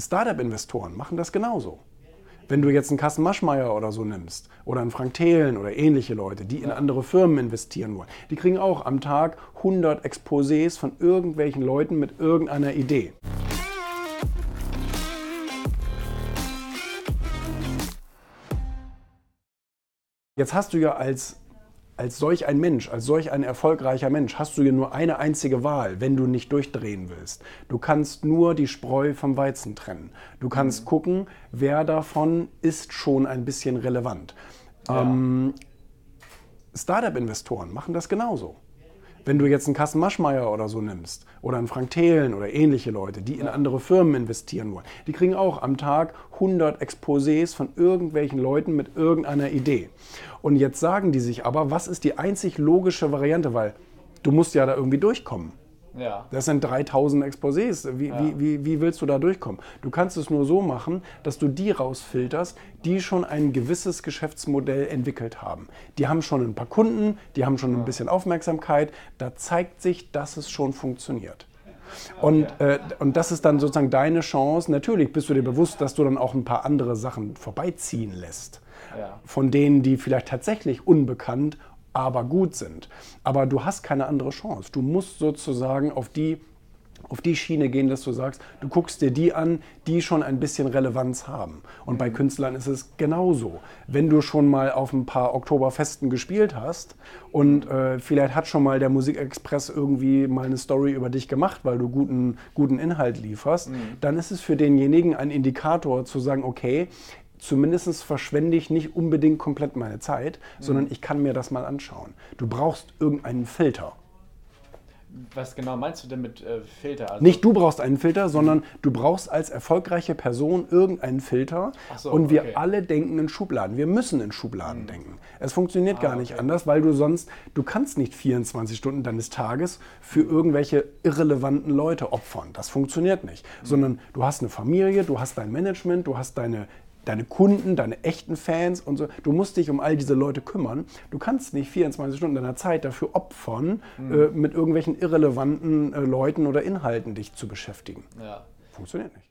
Startup-Investoren machen das genauso. Wenn du jetzt einen Carsten Maschmeyer oder so nimmst oder einen Frank Thelen oder ähnliche Leute, die in andere Firmen investieren wollen, die kriegen auch am Tag 100 Exposés von irgendwelchen Leuten mit irgendeiner Idee. Jetzt hast du ja als als solch ein Mensch, als solch ein erfolgreicher Mensch, hast du ja nur eine einzige Wahl, wenn du nicht durchdrehen willst. Du kannst nur die Spreu vom Weizen trennen. Du kannst mhm. gucken, wer davon ist schon ein bisschen relevant. Ja. Ähm, Startup-Investoren machen das genauso. Wenn du jetzt einen Carsten Maschmeyer oder so nimmst oder einen Frank Thelen oder ähnliche Leute, die in andere Firmen investieren wollen, die kriegen auch am Tag 100 Exposés von irgendwelchen Leuten mit irgendeiner Idee. Und jetzt sagen die sich aber, was ist die einzig logische Variante, weil du musst ja da irgendwie durchkommen. Ja. Das sind 3000 Exposés. Wie, ja. wie, wie, wie, willst du da durchkommen? Du kannst es nur so machen, dass du die rausfilterst, die schon ein gewisses Geschäftsmodell entwickelt haben. Die haben schon ein paar Kunden, die haben schon ein bisschen Aufmerksamkeit. Da zeigt sich, dass es schon funktioniert. Und, äh, und das ist dann sozusagen deine Chance. Natürlich bist du dir bewusst, dass du dann auch ein paar andere Sachen vorbeiziehen lässt. Ja. Von denen, die vielleicht tatsächlich unbekannt, aber gut sind. Aber du hast keine andere Chance. Du musst sozusagen auf die auf die Schiene gehen, dass du sagst, du guckst dir die an, die schon ein bisschen Relevanz haben. Und bei mhm. Künstlern ist es genauso. Wenn du schon mal auf ein paar Oktoberfesten gespielt hast und äh, vielleicht hat schon mal der Musikexpress irgendwie mal eine Story über dich gemacht, weil du guten, guten Inhalt lieferst, mhm. dann ist es für denjenigen ein Indikator zu sagen, okay, zumindest verschwende ich nicht unbedingt komplett meine Zeit, mhm. sondern ich kann mir das mal anschauen. Du brauchst irgendeinen Filter. Was genau meinst du denn mit äh, Filter? Also nicht du brauchst einen Filter, sondern du brauchst als erfolgreiche Person irgendeinen Filter. So, und wir okay. alle denken in Schubladen. Wir müssen in Schubladen mhm. denken. Es funktioniert ah, gar nicht okay. anders, weil du sonst, du kannst nicht 24 Stunden deines Tages für irgendwelche irrelevanten Leute opfern. Das funktioniert nicht. Mhm. Sondern du hast eine Familie, du hast dein Management, du hast deine deine Kunden, deine echten Fans und so. Du musst dich um all diese Leute kümmern. Du kannst nicht 24 Stunden deiner Zeit dafür opfern, mhm. äh, mit irgendwelchen irrelevanten äh, Leuten oder Inhalten dich zu beschäftigen. Ja. Funktioniert nicht.